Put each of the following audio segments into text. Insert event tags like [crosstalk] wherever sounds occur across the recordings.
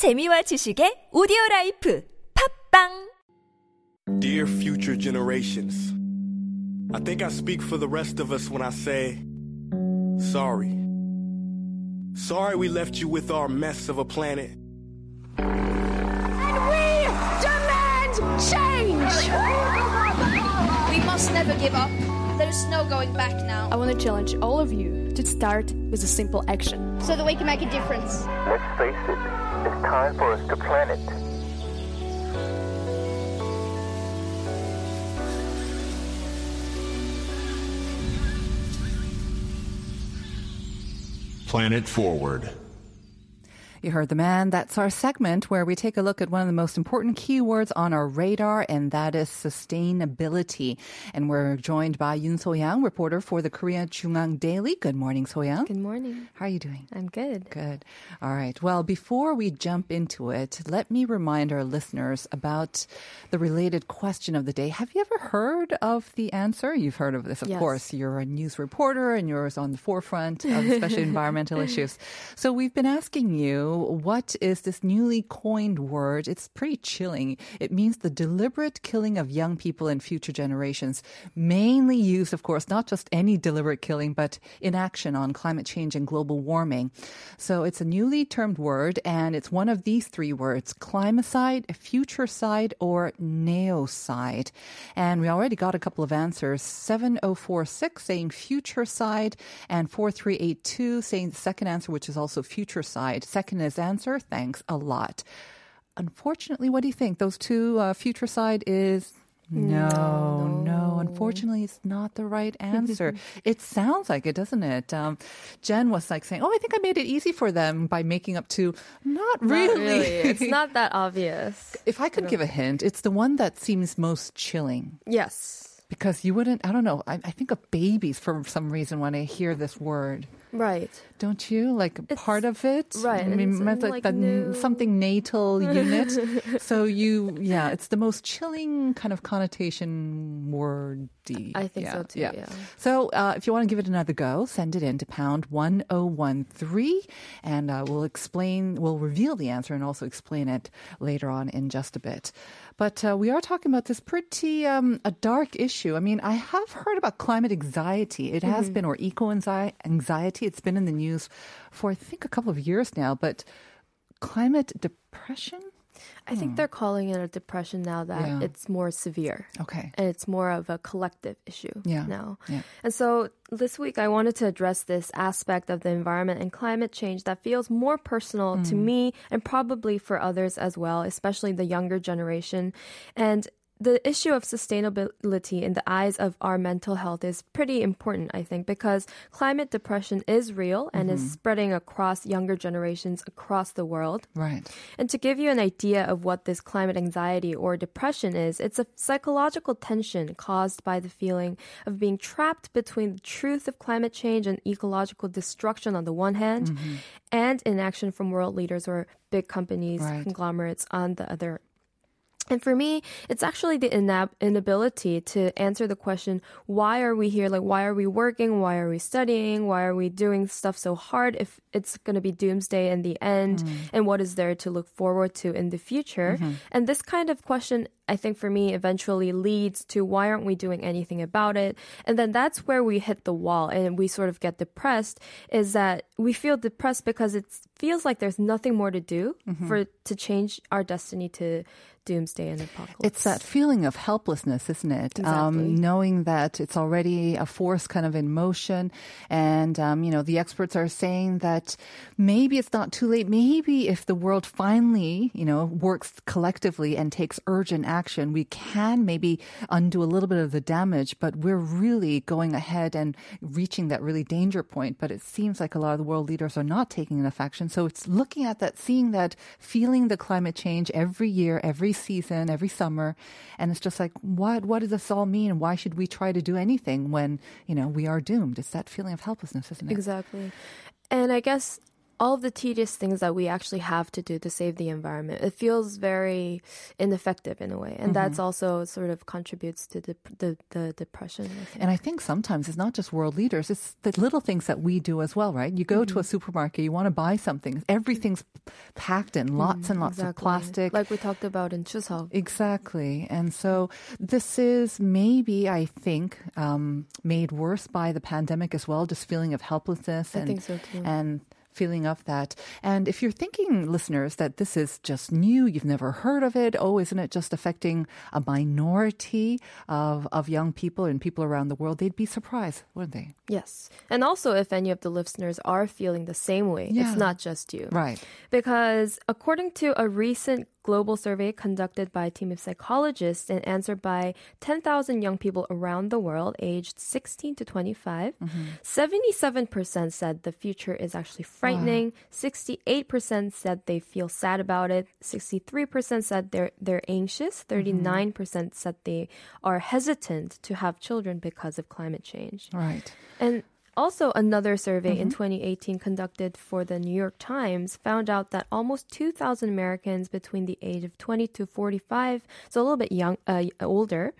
재미와 지식의 오디오 라이프 팝빵 Dear future generations, I think I speak for the rest of us when I say, sorry. Sorry we left you with our mess of a planet. And we demand change! We must never give up. There's no going back now. I want to challenge all of you to start with a simple action. So that we can make a difference. Let's face it, it's time for us to plan it. Planet Forward. You heard the man. That's our segment where we take a look at one of the most important keywords on our radar, and that is sustainability. And we're joined by Yun So-yang, reporter for the Korea JoongAng Daily. Good morning, So-yang. Good morning. How are you doing? I'm good. Good. All right. Well, before we jump into it, let me remind our listeners about the related question of the day. Have you ever heard of the answer? You've heard of this, of Yes. course. You're a news reporter and you're on the forefront of especially [laughs] environmental issues. So we've been asking you, what is this newly coined word? It's pretty chilling. It means the deliberate killing of young people and future generations, mainly used, of course, not just any deliberate killing, but inaction on climate change and global warming. So it's a newly termed word, and it's one of these three words climacide, futurecide, or neocide. And we already got a couple of answers 7046 saying futurecide, and 4382 saying the second answer, which is also futurecide. Second is answer. Thanks a lot. Unfortunately, what do you think? Those two, uh, futurecide is no, no, Unfortunately, it's not the right [laughs] answer. it sounds like it, doesn't it? Um, Jen was like saying, "Oh, I think I made it easy for them by making up two." Not really. Not really. It's not [laughs] that obvious. if I could give a hint, it's the one that seems most chilling Yes. because you wouldn't. I don't know. I, I think of babies for some reason when I hear this word. Right. Don't you like It's- part of it? right, I mean, like, like the new- something natal [laughs] unit. so you, [laughs] yeah, it's the most chilling kind of connotation wordy. I think so too, yeah. So uh, if you want to give it another go, send it in to pound one zero one three, and uh, we'll explain, we'll reveal the answer and also explain it later on in just a bit. But uh, we are talking about this pretty um, a dark issue. I mean, I have heard about climate anxiety. It has been, or eco anxiety. It's been in the news for I think a couple of years now. But climate depression. I think they're calling it a depression now that Yeah. it's more severe. Okay. And it's more of a collective issue Yeah. now. Yeah. And so this week I wanted to address this aspect of the environment and climate change that feels more personal to Mm. me and probably for others as well, especially the younger generation. And the issue of sustainability in the eyes of our mental health is pretty important, I think, because climate depression is real and Mm-hmm. is spreading across younger generations across the world. Right. And to give you an idea of what this climate anxiety or depression is, it's a psychological tension caused by the feeling of being trapped between the truth of climate change and ecological destruction on the one hand, Mm-hmm. and inaction from world leaders or big companies, Right. conglomerates on the other. And for me, it's actually the inab- inability to answer the question, why are we here? Like, why are we working? Why are we studying? Why are we doing stuff so hard if it's going to be doomsday in the end? And what is there to look forward to in the future? And this kind of question, I think for me, eventually leads to why aren't we doing anything about it? And then that's where we hit the wall and we sort of get depressed is that we feel depressed because it feels like there's nothing more to do for to change our destiny to doomsday and apocalypse. It's that feeling of helplessness, isn't it? Um, knowing that it's already a force kind of in motion. And, um, you know, the experts are saying that maybe it's not too late. Maybe if the world finally, you know, works collectively and takes urgent action, we can maybe undo a little bit of the damage. But we're really going ahead and reaching that really danger point. But it seems like a lot of the world leaders are not taking enough action. So it's looking at that, seeing that, feeling the climate change every year, every season, every summer. And it's just like, what, what does this all mean? Why should we try to do anything when, you know, we are doomed? It's that feeling of helplessness, isn't it? Exactly. And I guess all of the tedious things that we actually have to do to save the environment. It feels very ineffective in a way, and that's also sort of contributes to the the, the depression. I. And I think sometimes it's not just world leaders, it's the little things that we do as well, right? You go Mm-hmm. to a supermarket, you want to buy something, everything's packed in lots and lots of plastic. like we talked about in Chuseok. Exactly. And so this is maybe, I think, um, made worse by the pandemic as well, just feeling of helplessness I and, think so too. and feeling of that. And if you're thinking, listeners, that this is just new, you've never heard of it, oh, isn't it just affecting a minority of, of young people and people around the world, they'd be surprised, wouldn't they? Yes, and also if any of the listeners are feeling the same way, Yeah. it's not just you. Right. Because according to a recent global survey conducted by a team of psychologists and answered by 10,000 young people around the world aged 16 to 25, mm-hmm. 77% said the future is actually frightening, 68% said they feel sad about it, 63% said they're they're anxious, mm-hmm. 39% said they are hesitant to have children because of climate change. Right. And also, another survey in 2018 conducted for the New York Times found out that almost 2,000 Americans between the age of 20 to 45, so a little bit young, uh, older,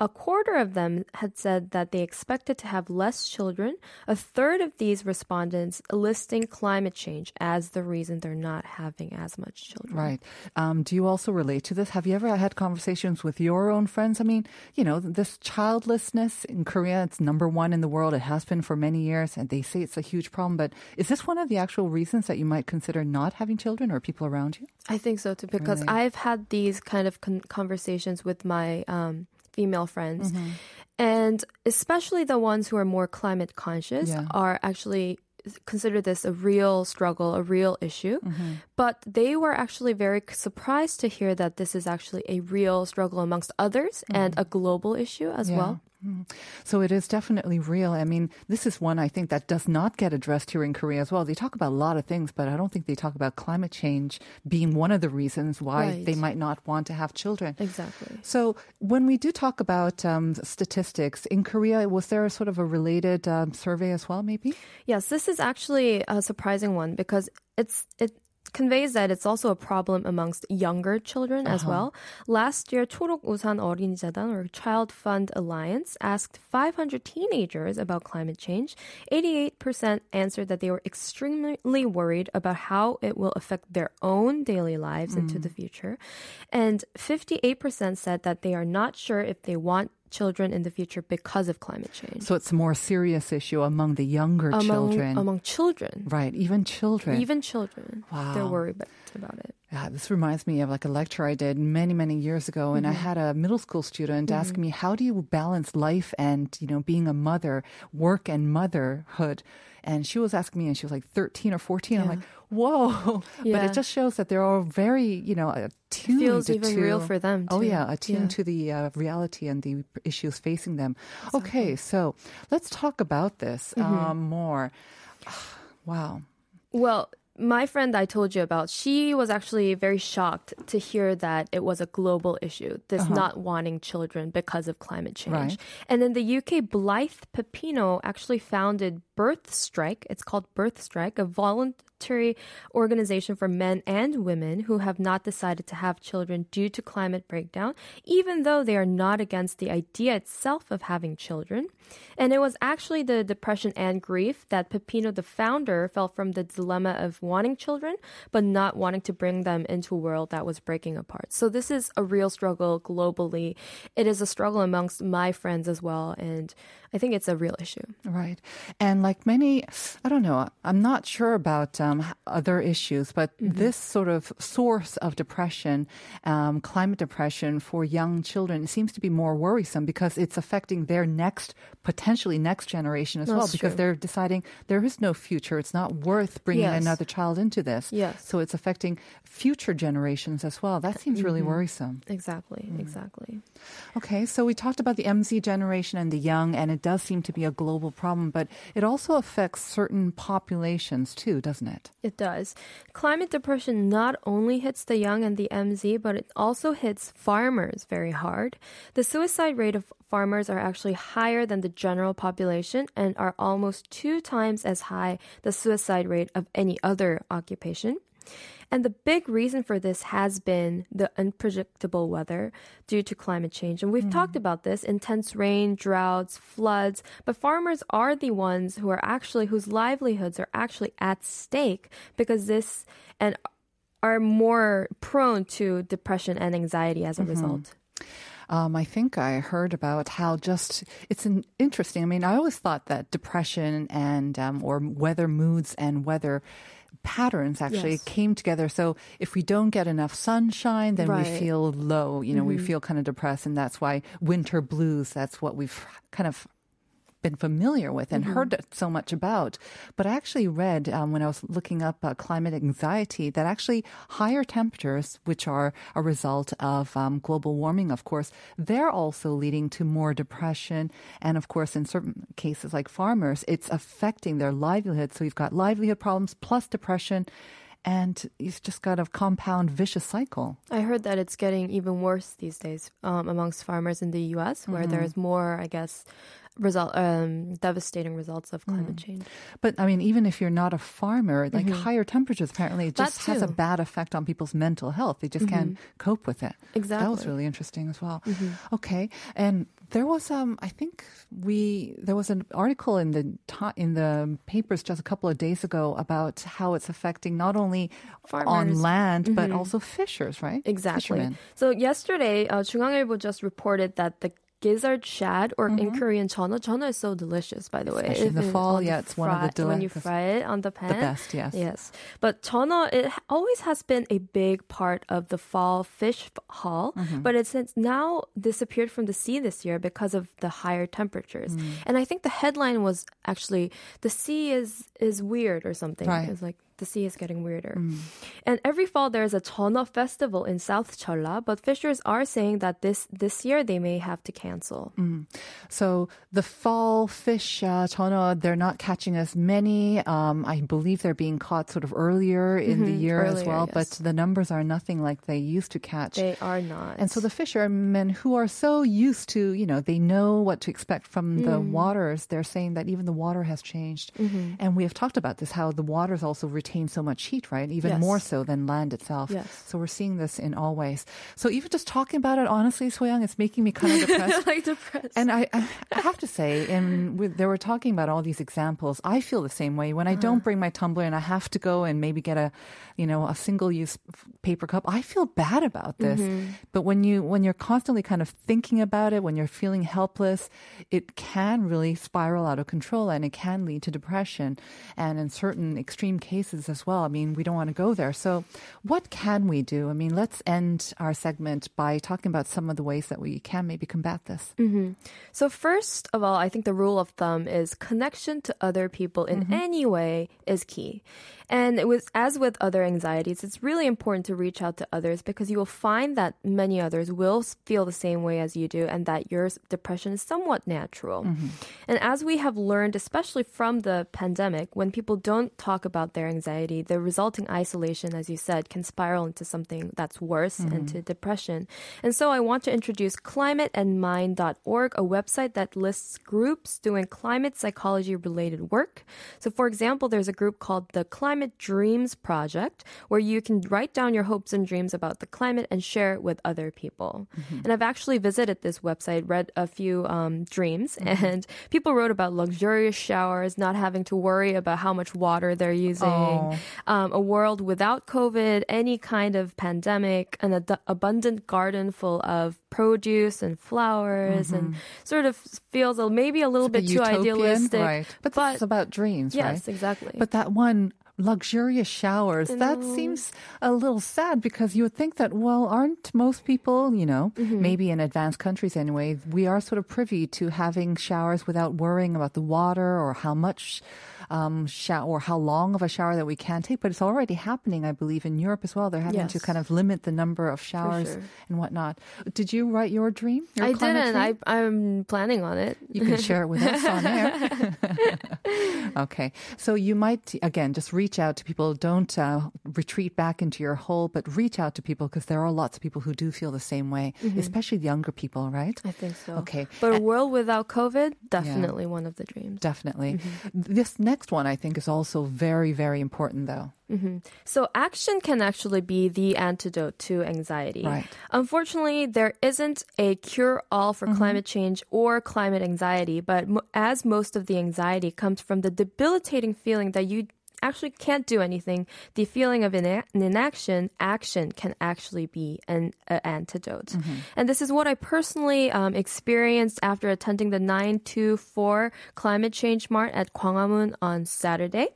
a quarter of them had said that they expected to have less children. A third of these respondents listing climate change as the reason they're not having as much children. Right. Um, do you also relate to this? Have you ever had conversations with your own friends? I mean, you know, this childlessness in Korea, it's number one in the world. It has been for many years, and they say it's a huge problem. But is this one of the actual reasons that you might consider not having children or people around you? I think so too, because Really? I've had these kind of con- conversations with my um, female friends, Mm-hmm. and especially the ones who are more climate conscious Yeah. are actually consider this a real struggle, a real issue. Mm-hmm. But they were actually very surprised to hear that this is actually a real struggle amongst others and a global issue as Mm-hmm. Yeah. well. Mm. So it is definitely real. I mean, this is one I think that does not get addressed here in Korea as well. They talk about a lot of things, but I don't think they talk about climate change being one of the reasons why Right. they might not want to have children. Exactly. So when we do talk about um, statistics in Korea, was there a sort of a related um, survey as well, maybe? Yes, this is actually a surprising one because it's it conveys that it's also a problem amongst younger children as well. Last year, 초록 우산 어린이재단 or Child Fund Alliance asked 500 teenagers about climate change. 88% answered that they were extremely worried about how it will affect their own daily lives into the future. And 58% said that they are not sure if they want children in the future because of climate change. So it's a more serious issue among the younger among, children. among children. right, even children. Even children, they're Wow. worried about, about it. Yeah, this reminds me of like a lecture I did many, many years ago, and I Mm-hmm. had a middle school student ask me, "How do you balance life and you know being a mother, work and motherhood?" And she was asking me, and she was like 13 or 14. I'm like, "Whoa!" [laughs] But it just shows that they're all very, you know, attuned feels even to, real for them, Oh yeah, attuned Yeah. to the uh, reality and the issues facing them. Okay, so let's talk about this Mm-hmm. um, more. [sighs] wow. Well, my friend I told you about, she was actually very shocked to hear that it was a global issue, this uh-huh. not wanting children because of climate change. Right. And then the UK, Blythe Pepino actually founded Birth Strike. It's called Birth Strike, a voluntary organization for men and women who have not decided to have children due to climate breakdown, even though they are not against the idea itself of having children. And it was actually the depression and grief that Pepino, the founder, felt from the dilemma of wanting children, but not wanting to bring them into a world that was breaking apart. So this is a real struggle globally. It is a struggle amongst my friends as well. And I think it's a real issue. Right. And like many, I don't know, I'm not sure about um, other issues, but this sort of source of depression, um, climate depression for young children, seems to be more worrisome because it's affecting their next, potentially next generation as well, because true. they're deciding there is no future. It's not worth bringing Yes. another child into this. Yes. So it's affecting future generations as well. That seems really worrisome. Exactly, exactly. Okay, so we talked about the MZ generation and the young, and it does seem to be a global problem, but it also affects certain populations too, doesn't it? It does. Climate depression not only hits the young and the MZ, but it also hits farmers very hard. The suicide rate of farmers are actually higher than the general population and are almost two times as high the suicide rate of any other occupation. And the big reason for this has been the unpredictable weather due to climate change. And we've mm-hmm. talked about this intense rain, droughts, floods. But farmers are the ones who are actually, whose livelihoods are actually at stake because this and are more prone to depression and anxiety as a mm-hmm. result. Um, I think I heard about how just it's an interesting. I mean, I always thought that depression and um, or weather moods and weather patterns actually Yes. came together. So if we don't get enough sunshine, then we Right. Mm-hmm. feel low. You know, we feel kind of depressed, and that's why winter blues. That's what we've kind of been familiar with and heard so much about. But I actually read um, when I was looking up uh, climate anxiety that actually higher temperatures, which are a result of um, global warming, of course, they're also leading to more depression. And of course, in certain cases like farmers, it's affecting their livelihood. So you've got livelihood problems plus depression. And you've just got a compound vicious cycle. I heard that it's getting even worse these days um, amongst farmers in the U.S., where Mm-hmm. there's more, I guess, result um, devastating results of climate Mm. change. But I mean, even if you're not a farmer, like higher temperatures apparently it That just has a too. bad effect on people's mental health. They just can't cope with it. That was Exactly. really interesting as well. Okay, and there was um, I think we there was an article in the ti- in the papers just a couple of days ago about how it's affecting not only on Farmers. land but also fishers, right? Exactly. Fishermen. So yesterday, uh, 중앙일보 just reported that the gizzard shad, or in Korean, chana. Chana is so delicious, by the way. Mm-hmm. Especially in the [laughs] fall, yeah, it's one of the fry- when you fry it on the pan. The best, yes. Yes, but chana it always has been a big part of the fall fish haul, Mm-hmm. but it's it's now disappeared from the sea this year because of the higher temperatures. Mm. And I think the headline was actually the sea is is weird or something. Right. It's like the sea is getting weirder. Mm. And every fall there's a Chona festival in South Cholla, but fishers are saying that this this year they may have to cancel. Mm. So the fall fish, uh, tono, they're not catching as many. Um, I believe they're being caught sort of earlier in the year as earlier, well, but the numbers are nothing like they used to catch. They are not. and so the fishermen who are so used to, you know, they know what to expect from the Mm. waters, they're saying that even the water has changed. Mm-hmm. And we have talked about this, how the waters also retain so much heat, right? Even Yes. more so than land itself. Yes. So we're seeing this in all ways. So even just talking about it, honestly, Soyoung, it's making me kind of depressed. [laughs] like depressed. And I, I have to say, and with, they were talking about all these examples. I feel the same way when I Uh-huh. don't bring my tumbler and I have to go and maybe get a, you know, a single-use paper cup. I feel bad about this. Mm-hmm. But when you when you're constantly kind of thinking about it, when you're feeling helpless, it can really spiral out of control and it can lead to depression. And in certain extreme cases as well. I mean, we don't want to go there. So, what can we do? I mean, let's end our segment by talking about some of the ways that we can maybe combat this. So first of all, I think the rule of thumb is connection to other people in Mm-hmm. any way is key. And it was as with other anxieties, it's really important to reach out to others because you will find that many others will feel the same way as you do and that your depression is somewhat natural. Mm-hmm. And as we have learned, especially from the pandemic, when people don't talk about their anxiety, the resulting isolation, as you said, can spiral into something that's worse, Mm-hmm. into depression. And so I want to introduce climateandmind.org, a website that lists groups doing climate psychology related work. So, for example, there's a group called the Climate Dreams Project, where you can write down your hopes and dreams about the climate and share it with other people. And I've actually visited this website, read a few um, dreams, and people wrote about luxurious showers, not having to worry about how much water they're using, Oh. Um, a world without COVID, any kind of pandemic, an ad- abundant garden full of produce and flowers, and sort of feels a, maybe a little The bit too utopian, idealistic. right? But, but that's about dreams, yes, right? exactly. But that one luxurious showers that seems a little sad because you would think that well aren't most people you know Mm-hmm. maybe in advanced countries anyway we are sort of privy to having showers without worrying about the water or how much um, shower or how long of a shower that we can take. But it's already happening, I believe, in Europe as well. They're having to kind of limit the number of showers sure. and whatnot. Did you write your dream? Your I didn't. dream? I, I'm planning on it. You can share it with us on air. [laughs] [laughs] okay. So you might, again, just reach out to people. Don't uh, retreat back into your hole, but reach out to people because there are lots of people who do feel the same way, especially younger people, right? Mm-hmm. I think so. Okay. But a world without COVID, definitely one of the dreams. Definitely. Mm-hmm. This next one, I think, is also very, very important, though. Mm-hmm. So action can actually be the antidote to anxiety. Right. Unfortunately, there isn't a cure-all for mm-hmm. climate change or climate anxiety, but mo- as most of the anxiety comes from the debilitating feeling that you actually can't do anything, the feeling of ina- inaction, action can actually be an a antidote. And this is what I personally um, experienced after attending the 924 Climate Change Mart at Gwanghwamun on Saturday.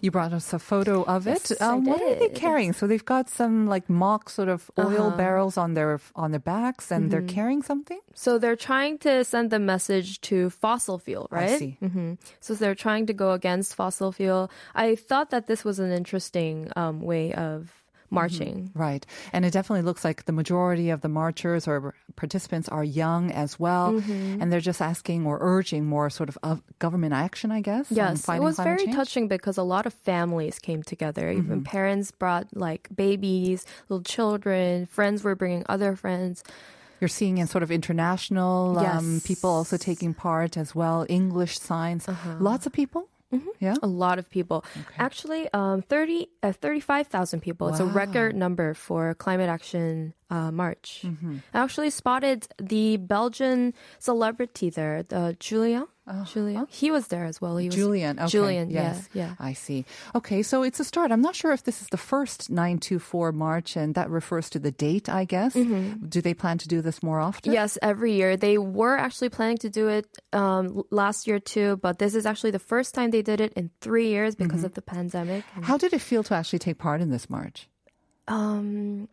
You brought us a photo of it. Yes, I um, what are they carrying? So they've got some like mock sort of oil Uh-huh. barrels on their on their backs, and Mm-hmm. they're carrying something. So they're trying to send the message to fossil fuel, I right? see. hmm So they're trying to go against fossil fuel. I thought that this was an interesting um, way of marching. Right. And it definitely looks like the majority of the marchers or participants are young as well. Mm-hmm. And they're just asking or urging more sort of, of government action, I guess. Yes, it was very change. touching because a lot of families came together. Even parents brought like babies, little children, friends were bringing other friends. You're seeing in sort of international um, people also taking part as well, English signs. Lots of people. Yeah. A lot of people. Actually, um, 30, uh, 35,000 people. It's a record number for climate action uh, march. I actually spotted the Belgian celebrity there, the Julian. Julian. He was there as well. He was Julian. Okay. Julian. Yes. Yeah. Yeah. I see. Okay. So it's a start. I'm not sure if this is the first 924 March, and that refers to the date, I guess. Do they plan to do this more often? Yes, every year. They were actually planning to do it um, last year too, but this is actually the first time they did it in three years because of the pandemic. How did it feel to actually take part in this march? Um,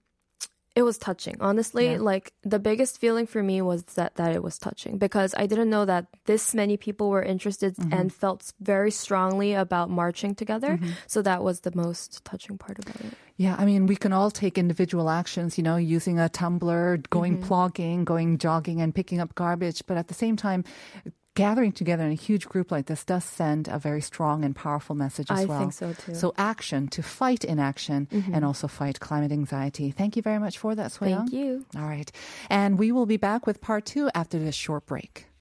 it was touching. Honestly, Yeah. like the biggest feeling for me was that that it was touching because I didn't know that this many people were interested mm-hmm. and felt very strongly about marching together. Mm-hmm. So that was the most touching part about it. Yeah, I mean, we can all take individual actions, you know, using a tumbler, going mm-hmm. plogging, going jogging, and picking up garbage. But at the same time, gathering together in a huge group like this does send a very strong and powerful message as I well. I think so, too. So action to fight inaction mm-hmm. and also fight climate anxiety. Thank you very much for that, Soyoung. Thank you. All right. And we will be back with part two after this short break.